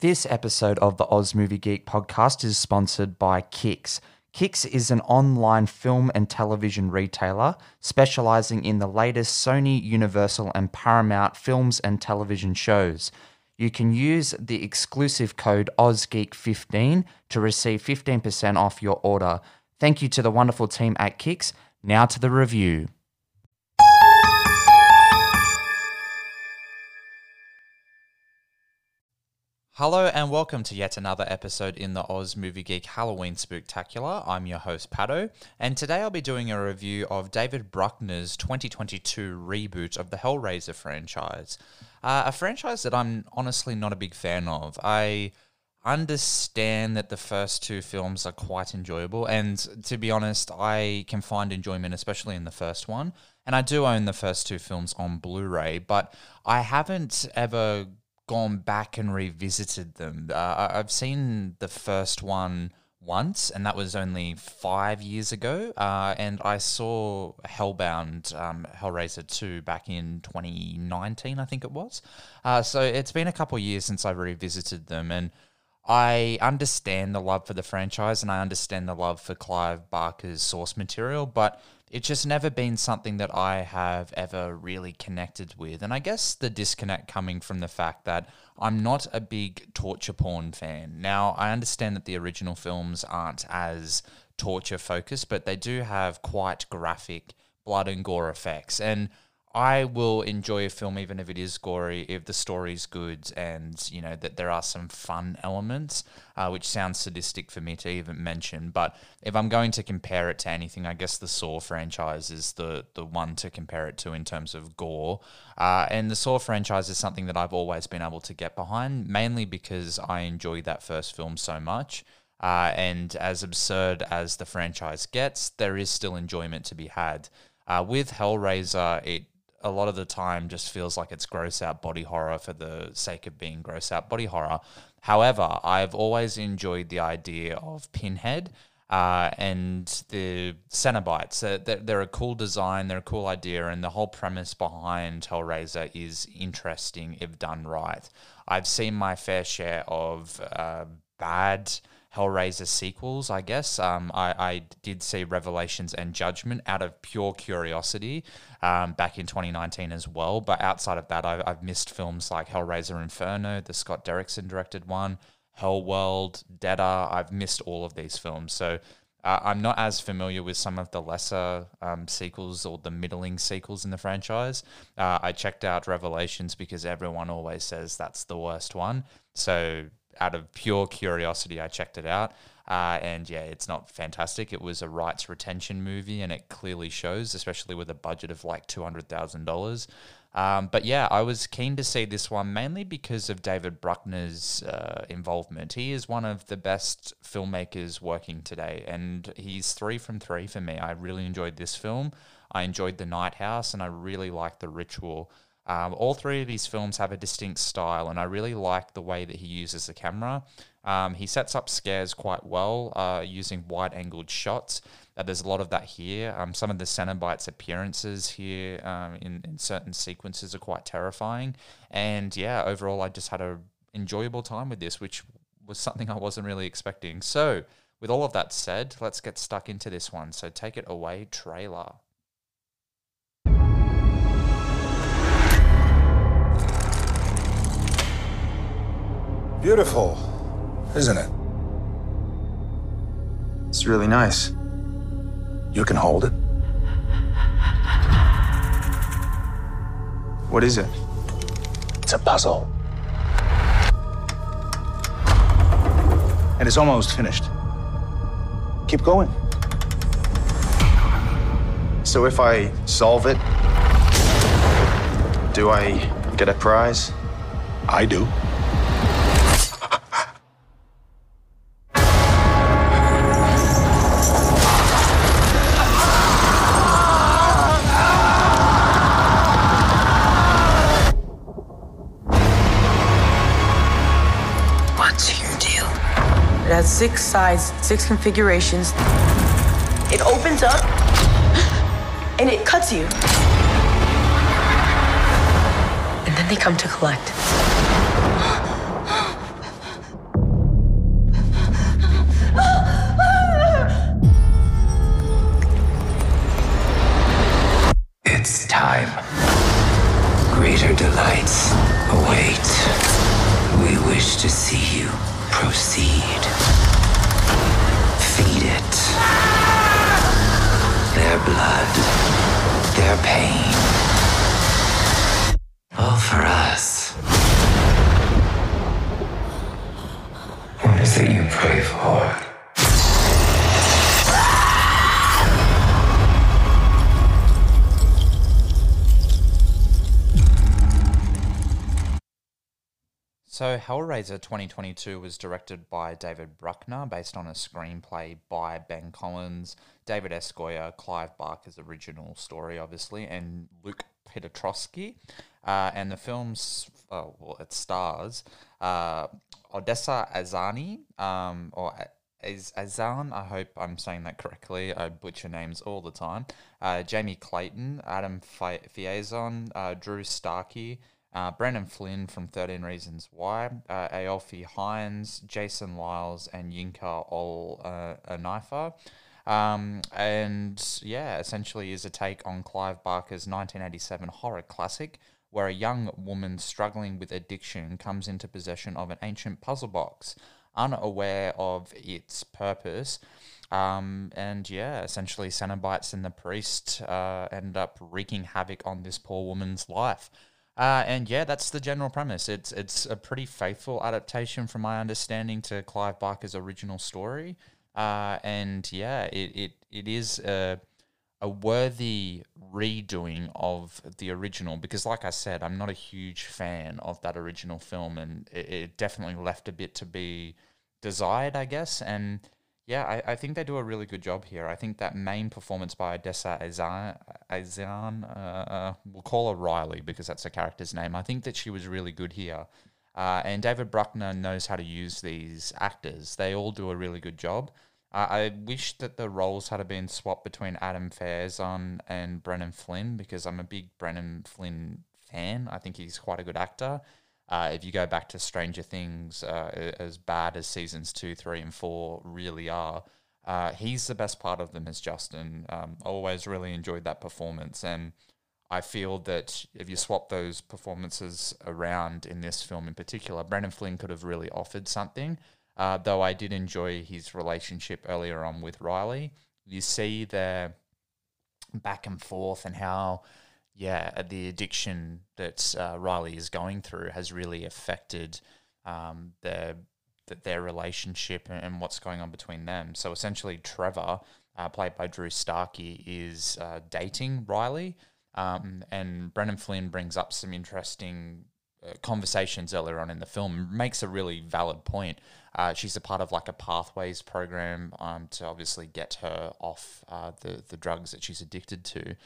This episode of the Oz Movie Geek podcast is sponsored by Kix. Kix is an online film and television retailer specializing in the latest Sony, Universal, and Paramount films and television shows. You can use the exclusive code OzGeek15 to receive 15% off your order. Thank you to the wonderful team at Kix. Now to the review. Hello and welcome to yet another episode in the Oz Movie Geek Halloween Spooktacular. I'm your host Pato, and today I'll be doing a review of David Bruckner's 2022 reboot of the Hellraiser franchise. Uh, a franchise that I'm honestly not a big fan of. I understand that the first two films are quite enjoyable, and to be honest, I can find enjoyment, especially in the first one. And I do own the first two films on Blu ray, but I haven't ever gone back and revisited them. Uh, I've seen the first one once, and that was only five years ago. Uh, and I saw Hellbound, um, Hellraiser 2 back in 2019, I think it was. Uh, so it's been a couple years since I revisited them. And I understand the love for the franchise and I understand the love for Clive Barker's source material, but it's just never been something that I have ever really connected with. And I guess the disconnect coming from the fact that I'm not a big torture porn fan. Now, I understand that the original films aren't as torture focused, but they do have quite graphic blood and gore effects. And I will enjoy a film even if it is gory, if the story's good, and you know that there are some fun elements, uh, which sounds sadistic for me to even mention. But if I'm going to compare it to anything, I guess the Saw franchise is the the one to compare it to in terms of gore. Uh, and the Saw franchise is something that I've always been able to get behind, mainly because I enjoyed that first film so much. Uh, and as absurd as the franchise gets, there is still enjoyment to be had. Uh, with Hellraiser, it a lot of the time just feels like it's gross out body horror for the sake of being gross out body horror. However, I've always enjoyed the idea of Pinhead uh, and the Cenobites. They're, they're, a cool design, they're a cool idea, and the whole premise behind Hellraiser is interesting if done right. I've seen my fair share of uh, bad Hellraiser sequels, I guess. Um, I, I, did see Revelations and Judgment out of pure curiosity um, back in 2019 as well. But outside of that, I, I've missed films like Hellraiser Inferno, the Scott Derrickson directed one, Hellworld, Deader. I've missed all of these films. So uh, I'm not as familiar with some of the lesser um, sequels or the middling sequels in the franchise. Uh, I checked out Revelations because everyone always says that's the worst one. So out of pure curiosity, I checked it out. Uh, and yeah, it's not fantastic. It was a rights retention movie, and it clearly shows, especially with a budget of like two hundred thousand um, dollars. But yeah, I was keen to see this one mainly because of David Bruckner's uh, involvement. He is one of the best filmmakers working today, and he's three from three for me. I really enjoyed this film. I enjoyed The Night House, and I really liked The Ritual. Um, all three of his films have a distinct style, and I really like the way that he uses the camera. Um, he sets up scares quite well uh, using wide angled shots. Uh, there's a lot of that here. Um, some of the Cenobites' appearances here um, in, in certain sequences are quite terrifying. And yeah, overall, I just had a enjoyable time with this, which was something I wasn't really expecting. So, with all of that said, let's get stuck into this one. So, take it away, trailer. Beautiful, isn't it? It's really nice. You can hold it. What is it? It's a puzzle. And it's almost finished. Keep going. So if I solve it, do I get a prize? I do. Six sides, six configurations. It opens up and it cuts you. And then they come to collect. So, Hellraiser 2022 was directed by David Bruckner, based on a screenplay by Ben Collins, David S. Goyer, Clive Barker's original story, obviously, and Luke Piotrowski. Uh, and the film's, well, it stars uh, Odessa Azani, um, or Az- Azan, I hope I'm saying that correctly. I butcher names all the time. Uh, Jamie Clayton, Adam Fi- Fiazon, uh, Drew Starkey, uh, Brendan Flynn from 13 Reasons Why, uh, Aoife Hinds, Jason Liles, and Yinka Ol uh, Anifa. Um, and yeah, essentially is a take on Clive Barker's 1987 horror classic, where a young woman struggling with addiction comes into possession of an ancient puzzle box, unaware of its purpose. Um, and yeah, essentially, Cenobites and the priest uh, end up wreaking havoc on this poor woman's life. Uh, and yeah, that's the general premise. It's it's a pretty faithful adaptation, from my understanding, to Clive Barker's original story. Uh, and yeah, it, it, it is a, a worthy redoing of the original because, like I said, I'm not a huge fan of that original film, and it, it definitely left a bit to be desired, I guess. And yeah, I, I think they do a really good job here. I think that main performance by Odessa Azan, Azan uh, uh, we'll call her Riley because that's her character's name. I think that she was really good here. Uh, and David Bruckner knows how to use these actors. They all do a really good job. Uh, I wish that the roles had been swapped between Adam Faison and Brennan Flynn because I'm a big Brennan Flynn fan. I think he's quite a good actor. Uh, if you go back to Stranger Things, uh, as bad as seasons two, three, and four really are, uh, he's the best part of them as Justin. Um, always really enjoyed that performance, and I feel that if you swap those performances around in this film in particular, Brendan Flynn could have really offered something. Uh, though I did enjoy his relationship earlier on with Riley. You see their back and forth and how yeah, the addiction that uh, Riley is going through has really affected um, their their relationship and what's going on between them. So essentially, Trevor, uh, played by Drew Starkey, is uh, dating Riley, um, and Brendan Flynn brings up some interesting uh, conversations earlier on in the film. Makes a really valid point. Uh, she's a part of like a pathways program um, to obviously get her off uh, the the drugs that she's addicted to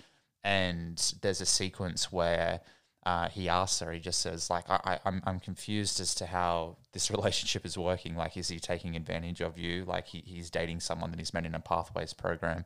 and there's a sequence where uh, he asks her, he just says, like, I, I, I'm, I'm confused as to how this relationship is working. Like, is he taking advantage of you? Like, he, he's dating someone that he's met in a Pathways program.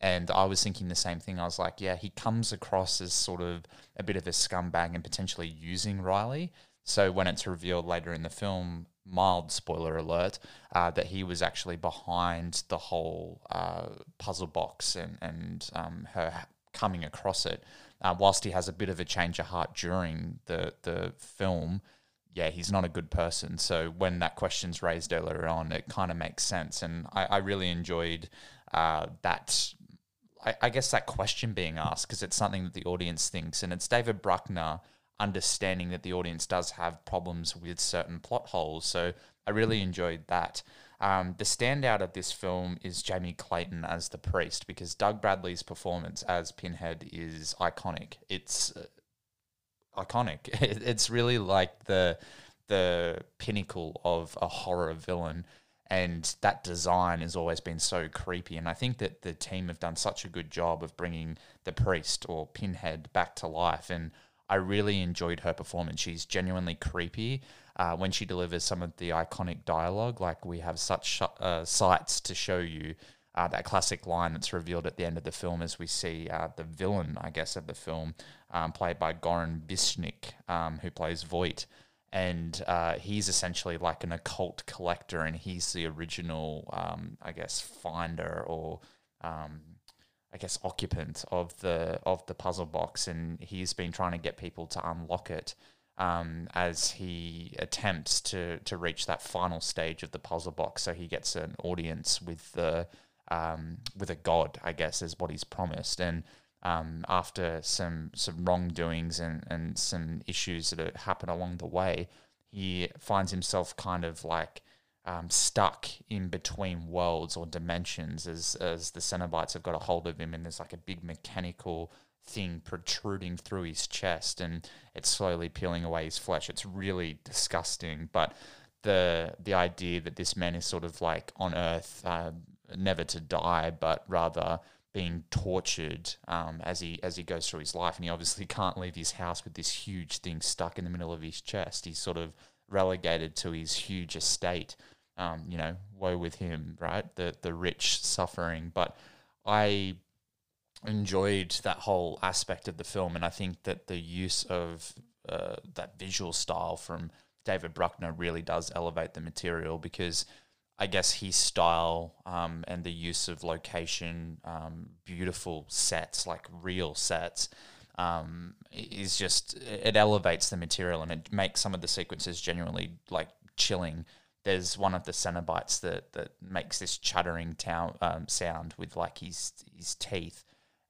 And I was thinking the same thing. I was like, yeah, he comes across as sort of a bit of a scumbag and potentially using Riley. So when it's revealed later in the film, mild spoiler alert, uh, that he was actually behind the whole uh, puzzle box and, and um, her coming across it. Uh, whilst he has a bit of a change of heart during the the film, yeah, he's not a good person. So when that question's raised earlier on, it kind of makes sense, and I, I really enjoyed uh, that. I, I guess that question being asked because it's something that the audience thinks, and it's David Bruckner understanding that the audience does have problems with certain plot holes. So I really enjoyed that. Um, the standout of this film is Jamie Clayton as the priest because Doug Bradley's performance as Pinhead is iconic. It's uh, iconic. it's really like the the pinnacle of a horror villain and that design has always been so creepy and i think that the team have done such a good job of bringing the priest or pinhead back to life and i really enjoyed her performance she's genuinely creepy uh, when she delivers some of the iconic dialogue, like we have such uh, sights to show you. Uh, that classic line that's revealed at the end of the film as we see uh, the villain, I guess, of the film, um, played by Goran Visnjic, um, who plays Voight. And uh, he's essentially like an occult collector, and he's the original, um, I guess, finder or um, I guess occupant of the of the puzzle box, and he's been trying to get people to unlock it um, as he attempts to to reach that final stage of the puzzle box. So he gets an audience with the um, with a god, I guess, is what he's promised. And um, after some some wrongdoings and, and some issues that happen along the way, he finds himself kind of like um, stuck in between worlds or dimensions as as the Cenobites have got a hold of him, and there's like a big mechanical thing protruding through his chest, and it's slowly peeling away his flesh. It's really disgusting, but the the idea that this man is sort of like on Earth, uh, never to die, but rather being tortured um, as he as he goes through his life, and he obviously can't leave his house with this huge thing stuck in the middle of his chest. He's sort of relegated to his huge estate um, you know, woe with him, right? The the rich suffering. But I enjoyed that whole aspect of the film, and I think that the use of uh, that visual style from David Bruckner really does elevate the material because I guess his style um, and the use of location, um, beautiful sets, like real sets, um, is just it elevates the material and it makes some of the sequences genuinely like chilling. There's one of the Cenobites that that makes this chattering town um, sound with like his his teeth,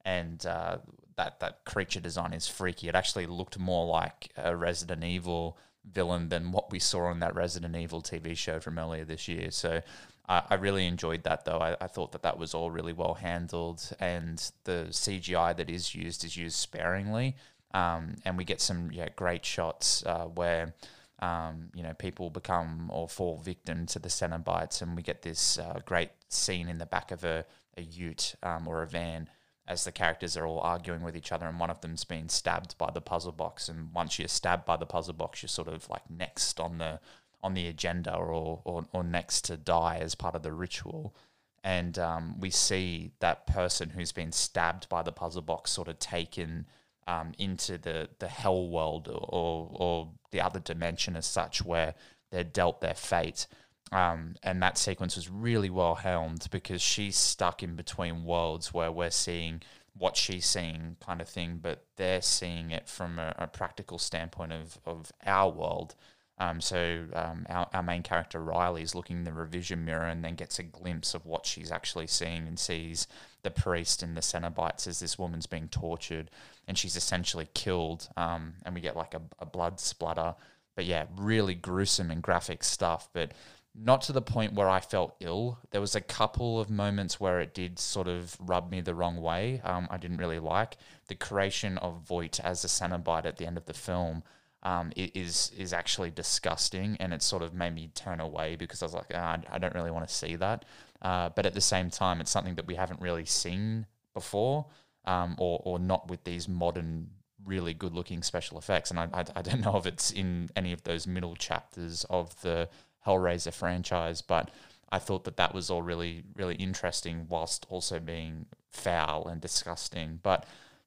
and uh, that that creature design is freaky. It actually looked more like a Resident Evil villain than what we saw on that Resident Evil TV show from earlier this year. So. I really enjoyed that though. I, I thought that that was all really well handled, and the CGI that is used is used sparingly. Um, and we get some yeah great shots uh, where um, you know, people become or fall victim to the Cenobites, and we get this uh, great scene in the back of a, a ute um, or a van as the characters are all arguing with each other, and one of them's being stabbed by the puzzle box. And once you're stabbed by the puzzle box, you're sort of like next on the on the agenda, or or, or next to die as part of the ritual. And um, we see that person who's been stabbed by the puzzle box sort of taken um, into the the hell world or or the other dimension as such, where they're dealt their fate. Um, and that sequence was really well helmed because she's stuck in between worlds where we're seeing what she's seeing kind of thing, but they're seeing it from a, a practical standpoint of, of our world. Um, so um, our, our main character Riley is looking in the rear-vision mirror and then gets a glimpse of what she's actually seeing and sees the priest and the Cenobites as this woman's being tortured and she's essentially killed. Um, and we get like a, a blood splatter. But yeah, really gruesome and graphic stuff. But not to the point where I felt ill. There was a couple of moments where it did sort of rub me the wrong way. Um, I didn't really like the creation of Voight as a Cenobite at the end of the film um, is is actually disgusting, and it sort of made me turn away because I was like, ah, I don't really want to see that. Uh, but at the same time, it's something that we haven't really seen before, um, or or not with these modern, really good looking special effects. And I, I, I don't know if it's in any of those middle chapters of the Hellraiser franchise, but I thought that that was all really really interesting, whilst also being foul and disgusting. But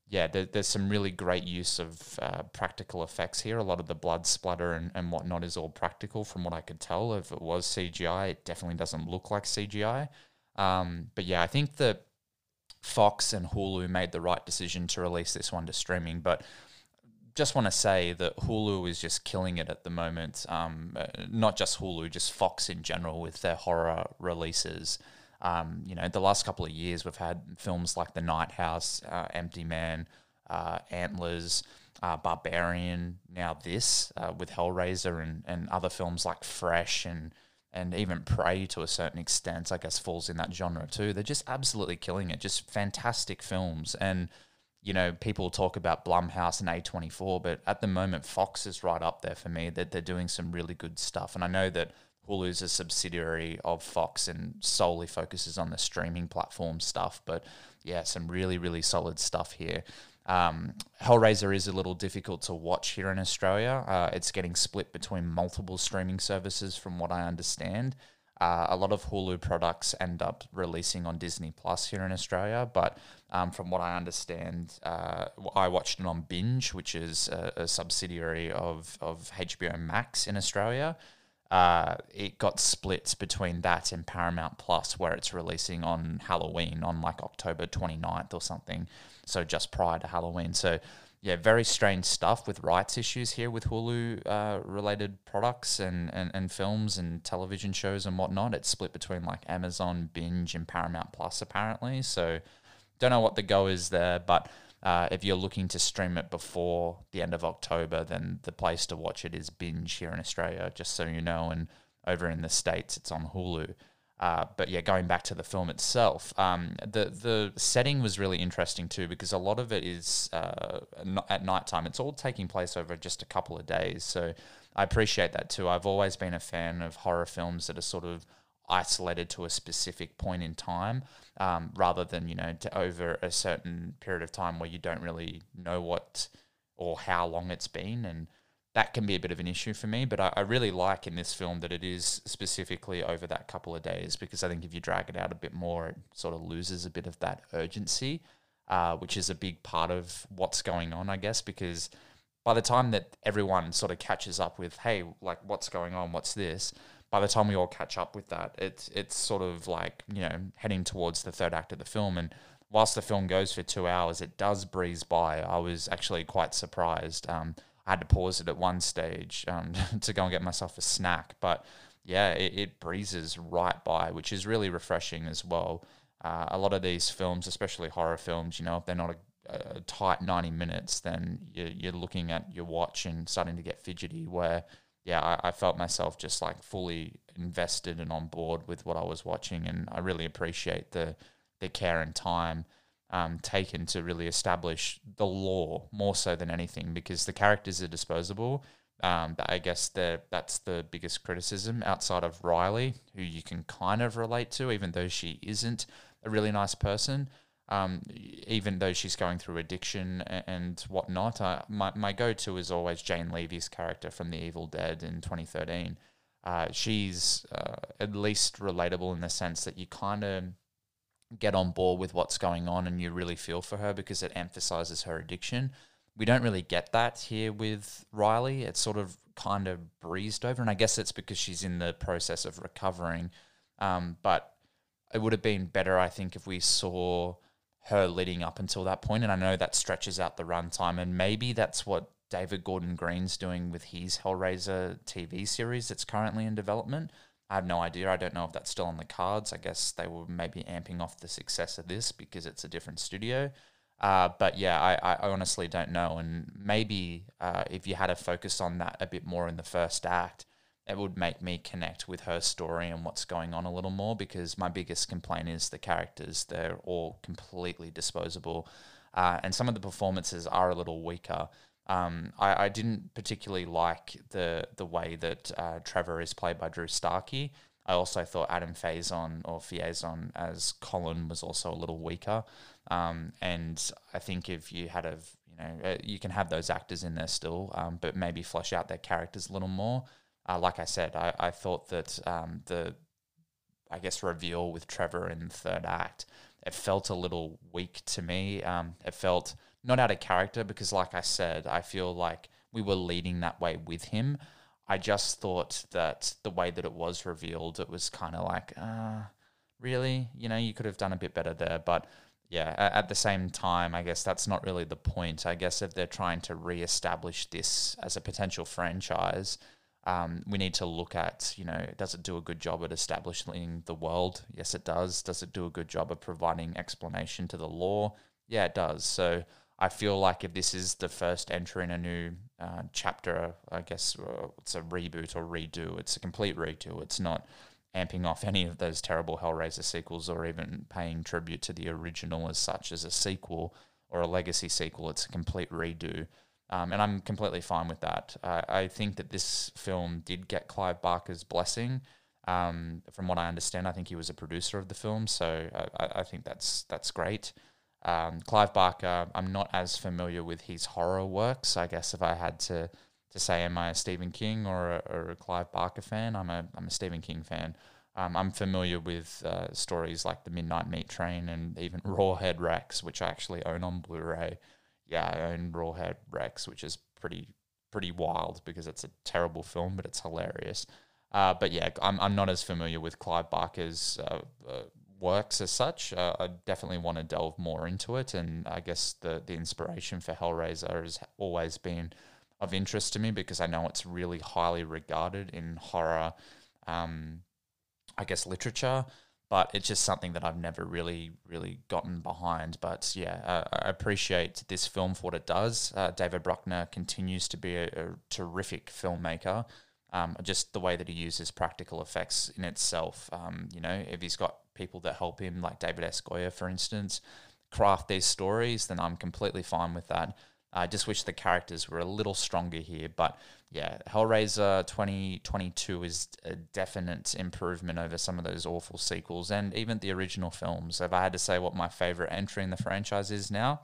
yeah, there, there's some really great use of uh, practical effects here. A lot of the blood splatter and, and whatnot is all practical from what I could tell. If it was CGI, it definitely doesn't look like CGI. Um, but yeah, I think that Fox and Hulu made the right decision to release this one to streaming. But just want to say that Hulu is just killing it at the moment. Um, uh, not just Hulu, just Fox in general with their horror releases. Um, you know, the last couple of years we've had films like The Night House, uh, Empty Man, uh, Antlers, uh, Barbarian, now this uh, with Hellraiser and, and other films like Fresh and and even Prey to a certain extent, I guess falls in that genre too. They're just absolutely killing it. Just fantastic films. And, you know, people talk about Blumhouse and A24, but at the moment, Fox is right up there for me. That they're doing some really good stuff. And I know that Hulu is a subsidiary of Fox and solely focuses on the streaming platform stuff. But yeah, some really, really solid stuff here. Um, Hellraiser is a little difficult to watch here in Australia. Uh, it's getting split between multiple streaming services, from what I understand. Uh, a lot of Hulu products end up releasing on Disney Plus here in Australia, but um, from what I understand, uh, I watched it on Binge, which is a, a subsidiary of, of HBO Max in Australia uh, it got split between that and Paramount Plus, where it's releasing on Halloween on like October 29th or something. So just prior to Halloween. So yeah, very strange stuff with rights issues here with Hulu uh, related products and, and, and films and television shows and whatnot. It's split between like Amazon, Binge, and Paramount Plus apparently. So don't know what the go is there, but uh, if you're looking to stream it before the end of October, then the place to watch it is Binge here in Australia, just so you know. And over in the States, it's on Hulu. Uh, but yeah, going back to the film itself, um, the the setting was really interesting too because a lot of it is uh, at nighttime. It's all taking place over just a couple of days, so I appreciate that too. I've always been a fan of horror films that are sort of isolated to a specific point in time, um, rather than you know over a certain period of time where you don't really know what or how long it's been and that can be a bit of an issue for me. But I, I, really like in this film that it is specifically over that couple of days because I think if you drag it out a bit more, it sort of loses a bit of that urgency, uh, which is a big part of what's going on, I guess, because by the time that everyone sort of catches up with, hey, like what's going on, what's this? By the time we all catch up with that, it's it's sort of like you know heading towards the third act of the film, and whilst the film goes for two hours, it does breeze by. I was actually quite surprised. Um, I had to pause it at one stage um, to go and get myself a snack. But yeah, it, it breezes right by, which is really refreshing as well. Uh, a lot of these films, especially horror films, you know, if they're not a, a tight 90 minutes, then you're, you're, looking at your watch and starting to get fidgety. Where, yeah, I, I felt myself just like fully invested and on board with what I was watching. And I really appreciate the, the care and time um, taken to really establish the lore more so than anything because the characters are disposable. Um, I guess the, that's the biggest criticism outside of Riley, who you can kind of relate to, even though she isn't a really nice person. Um, even though she's going through addiction and whatnot, uh, my, my go to is always Jane Levy's character from The Evil Dead in 2013. Uh, she's uh, at least relatable in the sense that you kind of get on board with what's going on and you really feel for her because it emphasizes her addiction. We don't really get that here with Riley. It's sort of kind of breezed over, and I guess it's because she's in the process of recovering. Um, but it would have been better, I think, if we saw her leading up until that point. And I know that stretches out the runtime, and maybe that's what David Gordon Green's doing with his Hellraiser TV series that's currently in development. I have no idea. I don't know if that's still on the cards. I guess they were maybe amping off the success of this because it's a different studio. Uh, but yeah, I, I honestly don't know. And maybe uh, if you had a focus on that a bit more in the first act, it would make me connect with her story and what's going on a little more because my biggest complaint is the characters. They're all completely disposable. Uh, and some of the performances are a little weaker. Um, I, I, didn't particularly like the the way that uh, Trevor is played by Drew Starkey. I also thought Adam Faison or Faison as Colin was also a little weaker. Um, and I think if you had a you know uh, you can have those actors in there still, um, but maybe flesh out their characters a little more. Uh, like I said, I, I thought that um, the I guess reveal with Trevor in the third act it felt a little weak to me. Um, it felt not out of character because, like I said, I feel like we were leading that way with him. I just thought that the way that it was revealed, it was kind of like, uh, really? You know, you could have done a bit better there. But yeah, at the same time, I guess that's not really the point. I guess if they're trying to re-establish this as a potential franchise, um, we need to look at, you know, does it do a good job at establishing the world? Yes, it does. Does it do a good job of providing explanation to the lore? Yeah, it does. So I feel like if this is the first entry in a new uh, chapter, I guess uh, it's a reboot or redo. It's a complete redo. It's not amping off any of those terrible Hellraiser sequels or even paying tribute to the original as such as a sequel or a legacy sequel. It's a complete redo. Um, and I'm completely fine with that. Uh, I think that this film did get Clive Barker's blessing. Um, from what I understand, I think he was a producer of the film, so I, I think that's that's great. Um, Clive Barker, I'm not as familiar with his horror works. I guess if I had to to say, am I a Stephen King or a, or a Clive Barker fan? I'm a I'm a Stephen King fan. Um, I'm familiar with uh, stories like The Midnight Meat Train and even Rawhead Rex, which I actually own on Blu-ray. Yeah, I own Rawhead Rex, which is pretty pretty wild because it's a terrible film, but it's hilarious. Uh, but yeah, I'm, I'm not as familiar with Clive Barker's uh, uh works as such. Uh, I definitely want to delve more into it, and I guess the the inspiration for Hellraiser has always been of interest to me because I know it's really highly regarded in horror, um, I guess literature. But it's just something that I've never really, really gotten behind. But yeah, uh, I appreciate this film for what it does. Uh, David Bruckner continues to be a, a terrific filmmaker. Um, just the way that he uses practical effects in itself. Um, you know, if he's got people that help him, like David. Goyer, for instance, craft these stories, then I'm completely fine with that. I just wish the characters were a little stronger here. But yeah, Hellraiser 2022 is a definite improvement over some of those awful sequels and even the original films. If I had to say what my favorite entry in the franchise is now,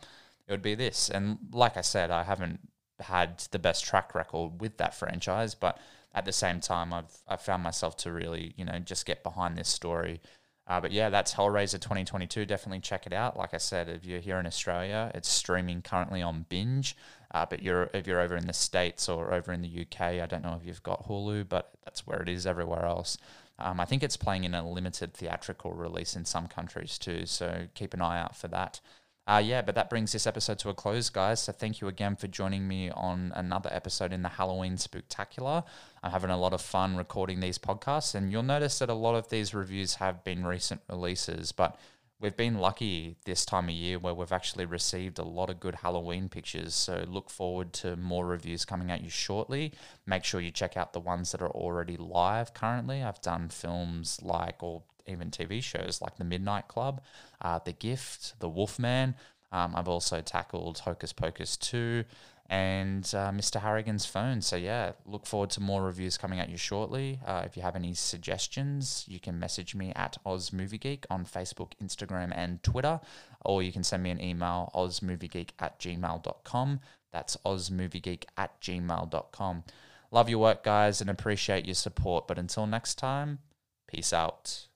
it would be this. And like I said, I haven't had the best track record with that franchise, but at the same time, I've I found myself to really, you know, just get behind this story uh, but yeah, that's Hellraiser 2022. Definitely check it out. Like I said, if you're here in Australia, it's streaming currently on Binge. Uh, but you're if you're over in the states or over in the UK, I don't know if you've got Hulu, but that's where it is everywhere else. Um, I think it's playing in a limited theatrical release in some countries too. So keep an eye out for that. Uh, yeah, but that brings this episode to a close, guys. So thank you again for joining me on another episode in the Halloween Spooktacular. I'm having a lot of fun recording these podcasts, and you'll notice that a lot of these reviews have been recent releases, but we've been lucky this time of year where we've actually received a lot of good Halloween pictures. So look forward to more reviews coming at you shortly. Make sure you check out the ones that are already live currently. I've done films like, or even TV shows like The Midnight Club, uh, The Gift, The Wolfman. Um, I've also tackled Hocus Pocus 2 and uh, Mr. Harrigan's phone. So, yeah, look forward to more reviews coming at you shortly. Uh, if you have any suggestions, you can message me at OzMovieGeek on Facebook, Instagram, and Twitter, or you can send me an email, ozmoviegeek at gmail.com. That's ozmoviegeek at gmail.com. Love your work, guys, and appreciate your support. But until next time, peace out.